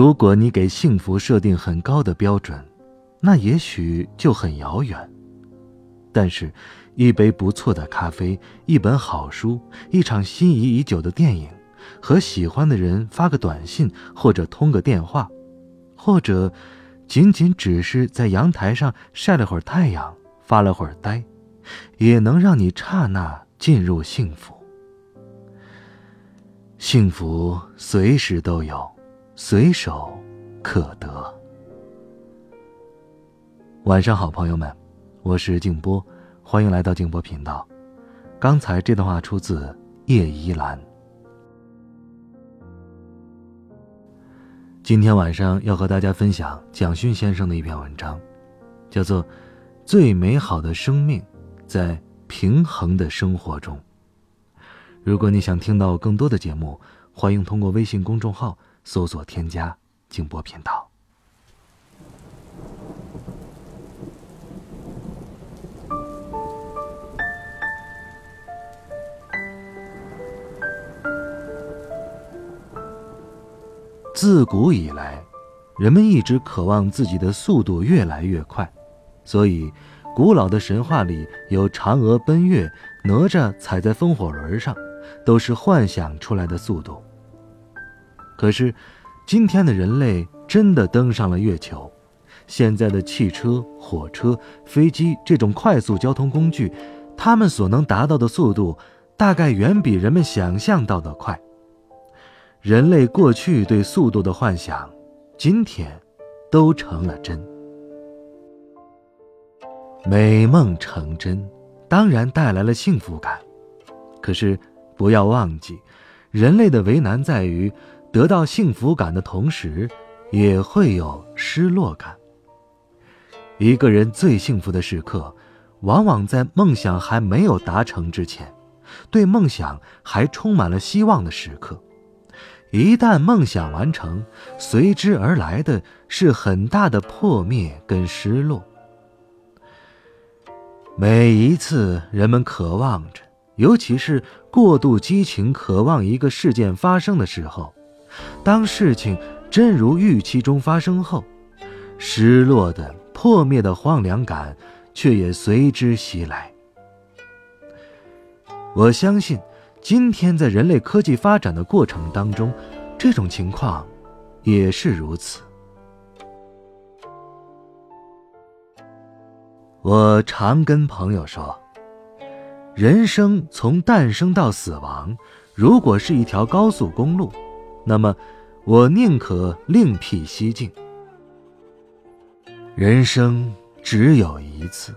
如果你给幸福设定很高的标准，那也许就很遥远。但是，一杯不错的咖啡，一本好书，一场心仪已久的电影，和喜欢的人发个短信或者通个电话，或者仅仅只是在阳台上晒了会儿太阳，发了会儿呆，也能让你刹那进入幸福。幸福随时都有。随手可得。晚上好，朋友们，我是静波，欢迎来到静波频道。刚才这段话出自叶怡兰。今天晚上要和大家分享蒋勋先生的一篇文章，叫做《最美好的生命在平衡的生活中》。如果你想听到更多的节目，欢迎通过微信公众号。搜索添加静波频道。自古以来，人们一直渴望自己的速度越来越快，所以古老的神话里有嫦娥奔月、哪吒踩在风火轮上，都是幻想出来的速度。可是，今天的人类真的登上了月球。现在的汽车、火车、飞机这种快速交通工具，它们所能达到的速度，大概远比人们想象到的快。人类过去对速度的幻想，今天都成了真。美梦成真，当然带来了幸福感。可是，不要忘记，人类的为难在于。得到幸福感的同时，也会有失落感。一个人最幸福的时刻，往往在梦想还没有达成之前，对梦想还充满了希望的时刻。一旦梦想完成，随之而来的是很大的破灭跟失落。每一次人们渴望着，尤其是过度激情渴望一个事件发生的时候。当事情真如预期中发生后，失落的、破灭的荒凉感却也随之袭来。我相信，今天在人类科技发展的过程当中，这种情况也是如此。我常跟朋友说，人生从诞生到死亡，如果是一条高速公路。那么，我宁可另辟蹊径。人生只有一次，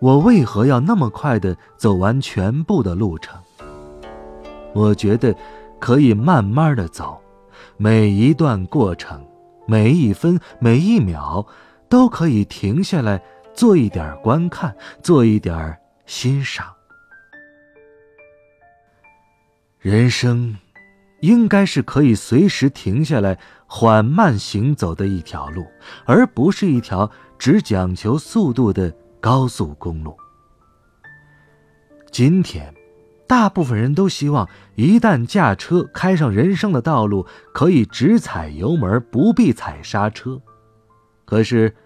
我为何要那么快的走完全部的路程？我觉得可以慢慢的走，每一段过程，每一分每一秒，都可以停下来做一点观看，做一点欣赏。人生。应该是可以随时停下来缓慢行走的一条路，而不是一条只讲求速度的高速公路。今天，大部分人都希望一旦驾车开上人生的道路，可以只踩油门，不必踩刹车。可是，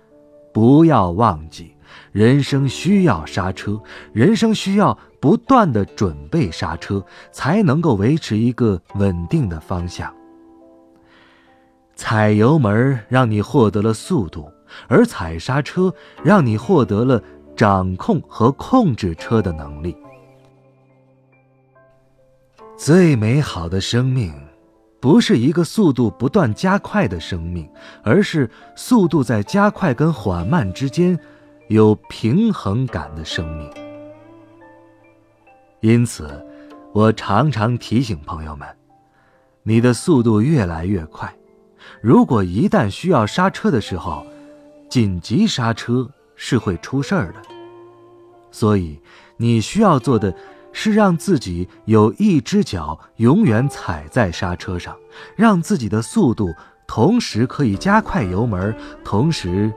不要忘记，人生需要刹车，人生需要。不断的准备刹车，才能够维持一个稳定的方向。踩油门让你获得了速度，而踩刹车让你获得了掌控和控制车的能力。最美好的生命，不是一个速度不断加快的生命，而是速度在加快跟缓慢之间有平衡感的生命。因此，我常常提醒朋友们：你的速度越来越快，如果一旦需要刹车的时候，紧急刹车是会出事儿的。所以，你需要做的是让自己有一只脚永远踩在刹车上，让自己的速度同时可以加快油门，同时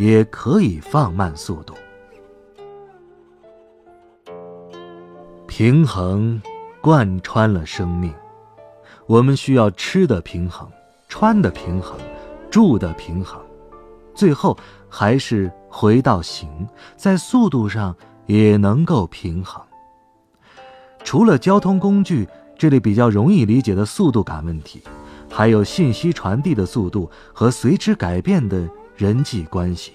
也可以放慢速度。平衡贯穿了生命，我们需要吃的平衡、穿的平衡、住的平衡，最后还是回到行，在速度上。也能够平衡。除了交通工具这里比较容易理解的速度感问题，还有信息传递的速度和随之改变的人际关系。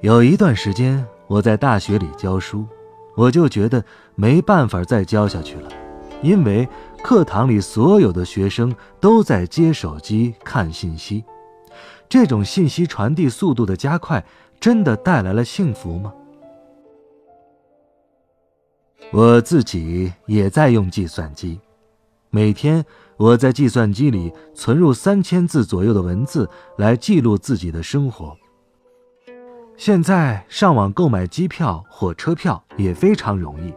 有一段时间我在大学里教书，我就觉得没办法再教下去了，因为课堂里所有的学生都在接手机看信息，这种信息传递速度的加快。真的带来了幸福吗？我自己也在用计算机，每天我在计算机里存入三千字左右的文字来记录自己的生活。现在上网购买机票、火车票也非常容易，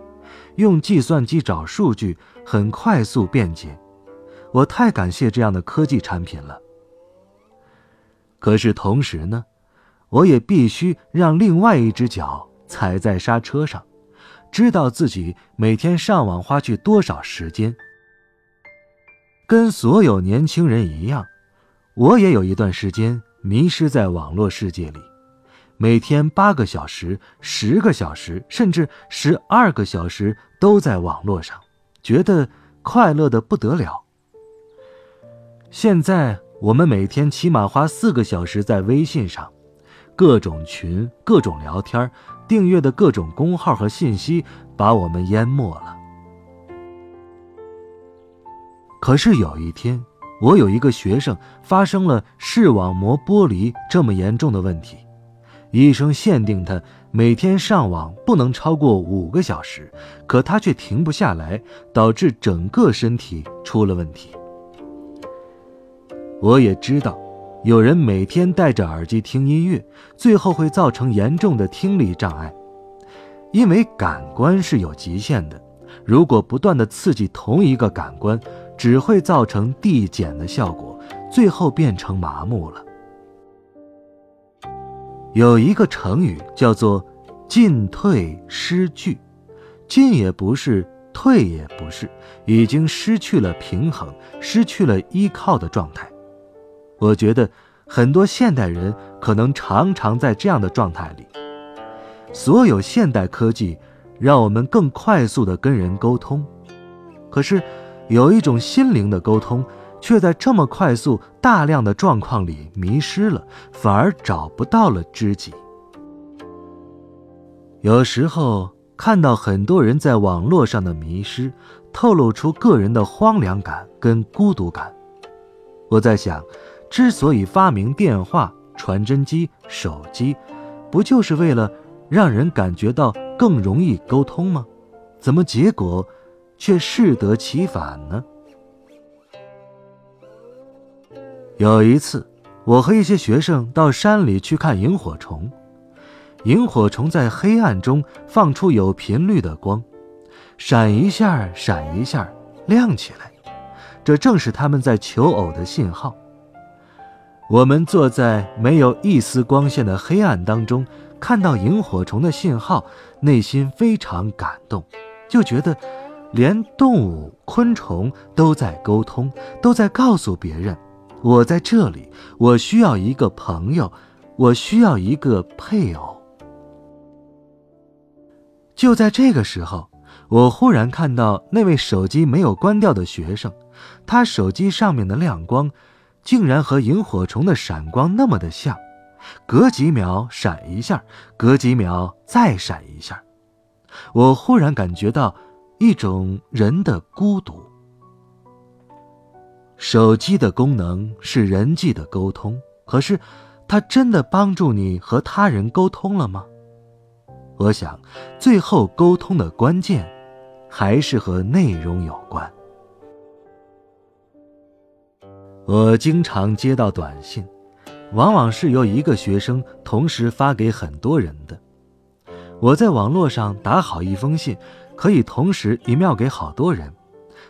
用计算机找数据很快速便捷。我太感谢这样的科技产品了。可是同时呢？我也必须让另外一只脚踩在刹车上，知道自己每天上网花去多少时间。跟所有年轻人一样，我也有一段时间迷失在网络世界里，每天八个小时、十个小时，甚至十二个小时都在网络上，觉得快乐的不得了。现在我们每天起码花四个小时在微信上。各种群、各种聊天、订阅的各种公号和信息，把我们淹没了。可是有一天，我有一个学生发生了视网膜剥离这么严重的问题，医生限定他每天上网不能超过五个小时，可他却停不下来，导致整个身体出了问题。我也知道。有人每天戴着耳机听音乐，最后会造成严重的听力障碍，因为感官是有极限的。如果不断的刺激同一个感官，只会造成递减的效果，最后变成麻木了。有一个成语叫做“进退失据”，进也不是，退也不是，已经失去了平衡，失去了依靠的状态。我觉得很多现代人可能常常在这样的状态里。所有现代科技让我们更快速地跟人沟通，可是有一种心灵的沟通，却在这么快速、大量的状况里迷失了，反而找不到了知己。有时候看到很多人在网络上的迷失，透露出个人的荒凉感跟孤独感。我在想。之所以发明电话、传真机、手机，不就是为了让人感觉到更容易沟通吗？怎么结果却适得其反呢？有一次，我和一些学生到山里去看萤火虫，萤火虫在黑暗中放出有频率的光，闪一下，闪一下，亮起来，这正是他们在求偶的信号。我们坐在没有一丝光线的黑暗当中，看到萤火虫的信号，内心非常感动，就觉得，连动物、昆虫都在沟通，都在告诉别人，我在这里，我需要一个朋友，我需要一个配偶。就在这个时候，我忽然看到那位手机没有关掉的学生，他手机上面的亮光。竟然和萤火虫的闪光那么的像，隔几秒闪一下，隔几秒再闪一下。我忽然感觉到一种人的孤独。手机的功能是人际的沟通，可是它真的帮助你和他人沟通了吗？我想，最后沟通的关键还是和内容有关。我经常接到短信，往往是由一个学生同时发给很多人的。我在网络上打好一封信，可以同时 email 给好多人，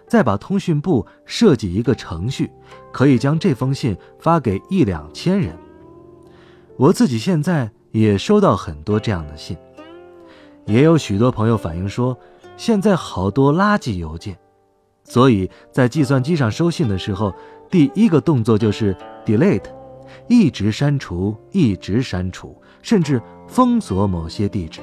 再把通讯部设计一个程序，可以将这封信发给一两千人。我自己现在也收到很多这样的信，也有许多朋友反映说，现在好多垃圾邮件，所以在计算机上收信的时候，第一个动作就是 delete，一直删除，一直删除，甚至封锁某些地址。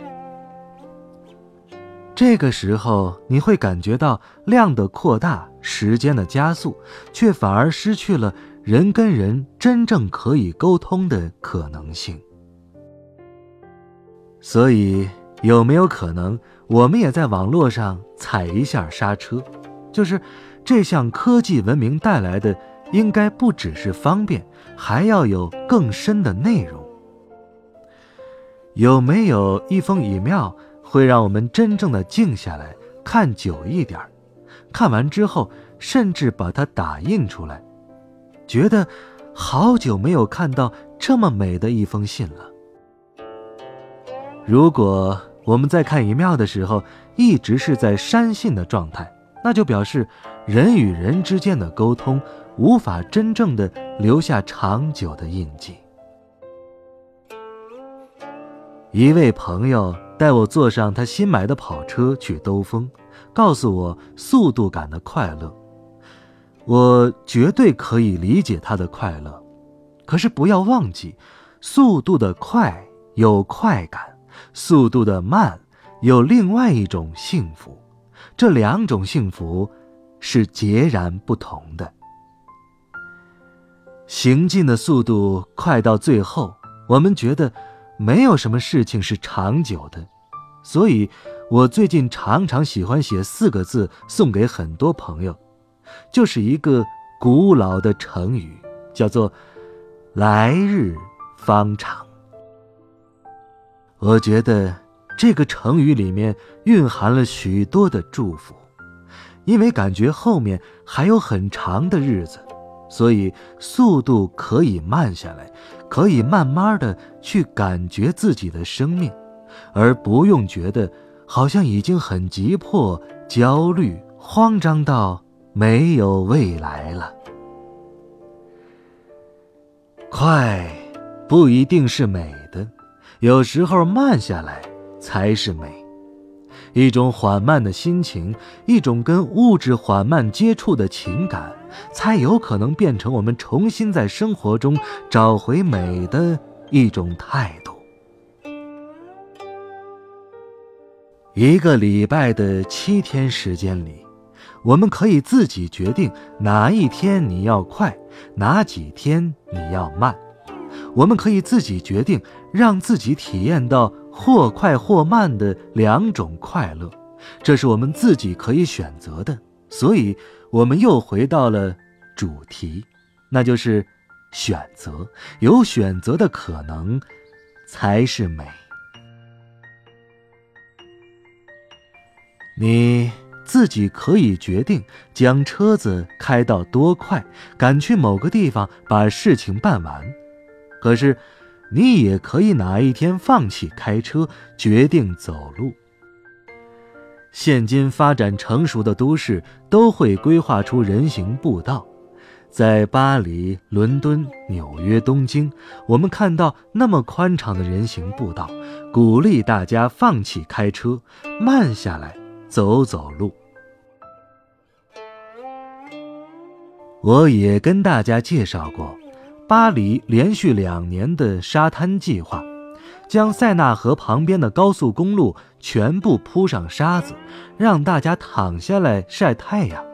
这个时候，你会感觉到量的扩大，时间的加速，却反而失去了人跟人真正可以沟通的可能性。所以，有没有可能，我们也在网络上踩一下刹车？就是这项科技文明带来的，应该不只是方便，还要有更深的内容。有没有一封 email？会让我们真正的静下来看久一点儿看完之后甚至把它打印出来，觉得好久没有看到这么美的一封信了。如果我们在看遗庙的时候一直是在删信的状态，那就表示人与人之间的沟通无法真正的留下长久的印记。一位朋友。带我坐上他新买的跑车去兜风，告诉我速度感的快乐。我绝对可以理解他的快乐，可是不要忘记，速度的快有快感，速度的慢有另外一种幸福，这两种幸福是截然不同的。行进的速度快到最后，我们觉得。没有什么事情是长久的，所以我最近常常喜欢写四个字送给很多朋友，就是一个古老的成语，叫做“来日方长”。我觉得这个成语里面蕴含了许多的祝福，因为感觉后面还有很长的日子。所以，速度可以慢下来，可以慢慢的去感觉自己的生命，而不用觉得好像已经很急迫、焦虑、慌张到没有未来了。快不一定是美的，有时候慢下来才是美。一种缓慢的心情，一种跟物质缓慢接触的情感，才有可能变成我们重新在生活中找回美的一种态度。一个礼拜的七天时间里，我们可以自己决定哪一天你要快，哪几天你要慢。我们可以自己决定，让自己体验到。或快或慢的两种快乐，这是我们自己可以选择的。所以，我们又回到了主题，那就是选择。有选择的可能，才是美。你自己可以决定将车子开到多快，赶去某个地方把事情办完。可是。你也可以哪一天放弃开车，决定走路。现今发展成熟的都市都会规划出人行步道，在巴黎、伦敦、纽约、东京，我们看到那么宽敞的人行步道，鼓励大家放弃开车，慢下来走走路。我也跟大家介绍过。巴黎连续两年的沙滩计划，将塞纳河旁边的高速公路全部铺上沙子，让大家躺下来晒太阳。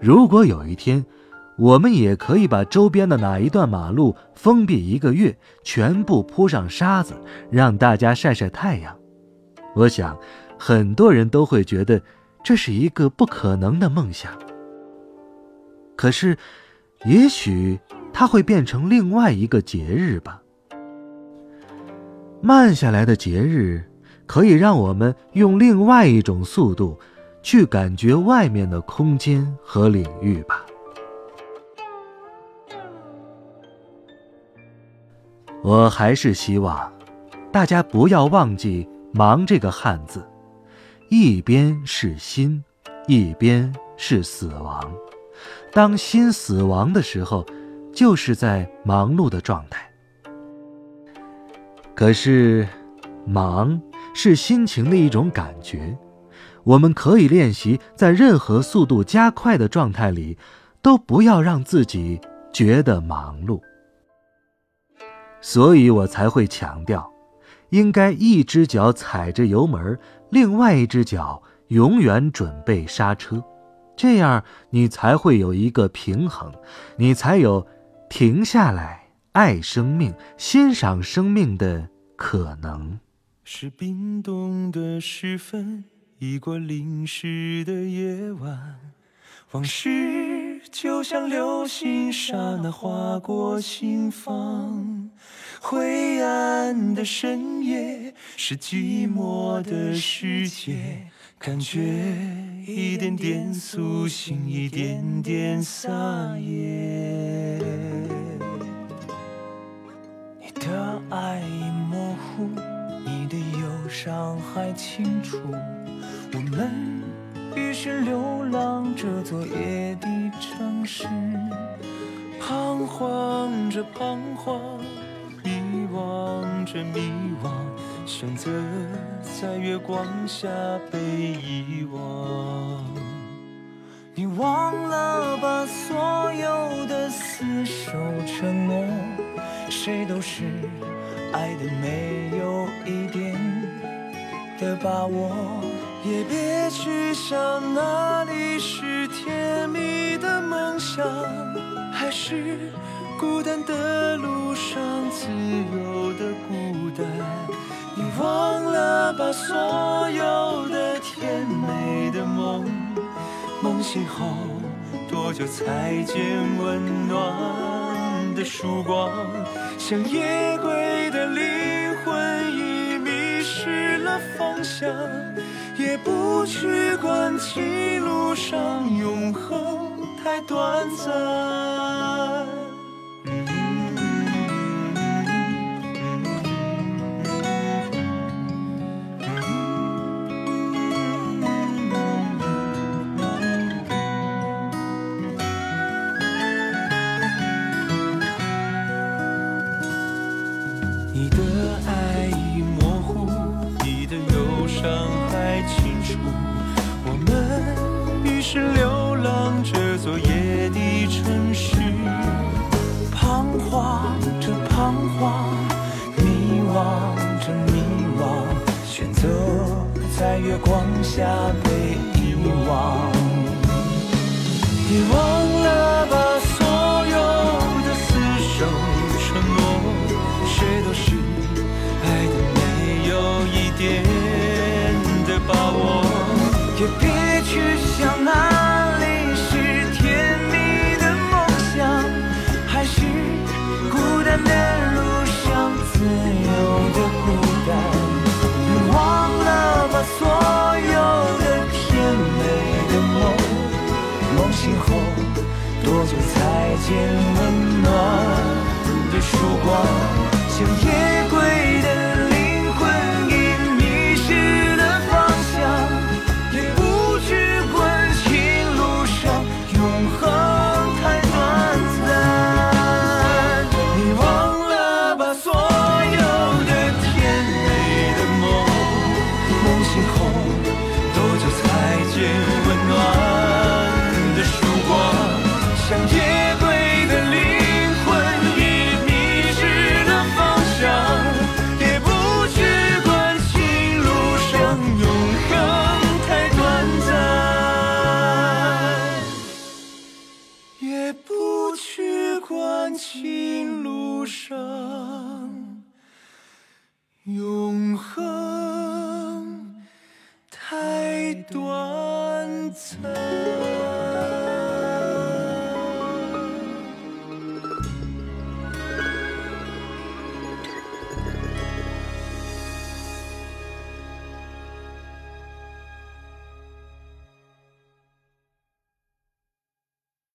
如果有一天，我们也可以把周边的哪一段马路封闭一个月，全部铺上沙子，让大家晒晒太阳，我想，很多人都会觉得这是一个不可能的梦想。可是，也许。它会变成另外一个节日吧。慢下来的节日可以让我们用另外一种速度去感觉外面的空间和领域吧。我还是希望大家不要忘记忙这个汉字一边是心一边是死亡。当心死亡的时候就是在忙碌的状态。可是，忙是心情的一种感觉。我们可以练习，在任何速度加快的状态里，都不要让自己觉得忙碌。所以我才会强调，应该一只脚踩着油门，另外一只脚永远准备刹车，这样你才会有一个平衡，你才有停下来爱生命、欣赏生命的可能。是冰冻的时分。已过零时的夜晚，往事就像流星，刹那划过心房。灰暗的深夜，是寂寞的世界，感觉一点点苏醒，一点点撒野。忧伤还清楚。我们于是流浪这座夜的城市，彷徨着彷徨，迷惘着迷惘，选择在月光下被遗忘。你忘了把所有的厮守承诺，谁都是爱的美的把握。也别去想哪里是甜蜜的梦想，还是孤单的路上自由的孤单。你忘了把所有的甜美的梦梦醒后，多久才见温暖的曙光？像夜归的也不去管情路上永恒太短暂。在月光下被遗忘，别忘了吧所有的厮守承诺，谁都是爱的没有一点的把握，也别去想那所有的甜美的梦梦醒后，多久才见温暖的曙光？像夜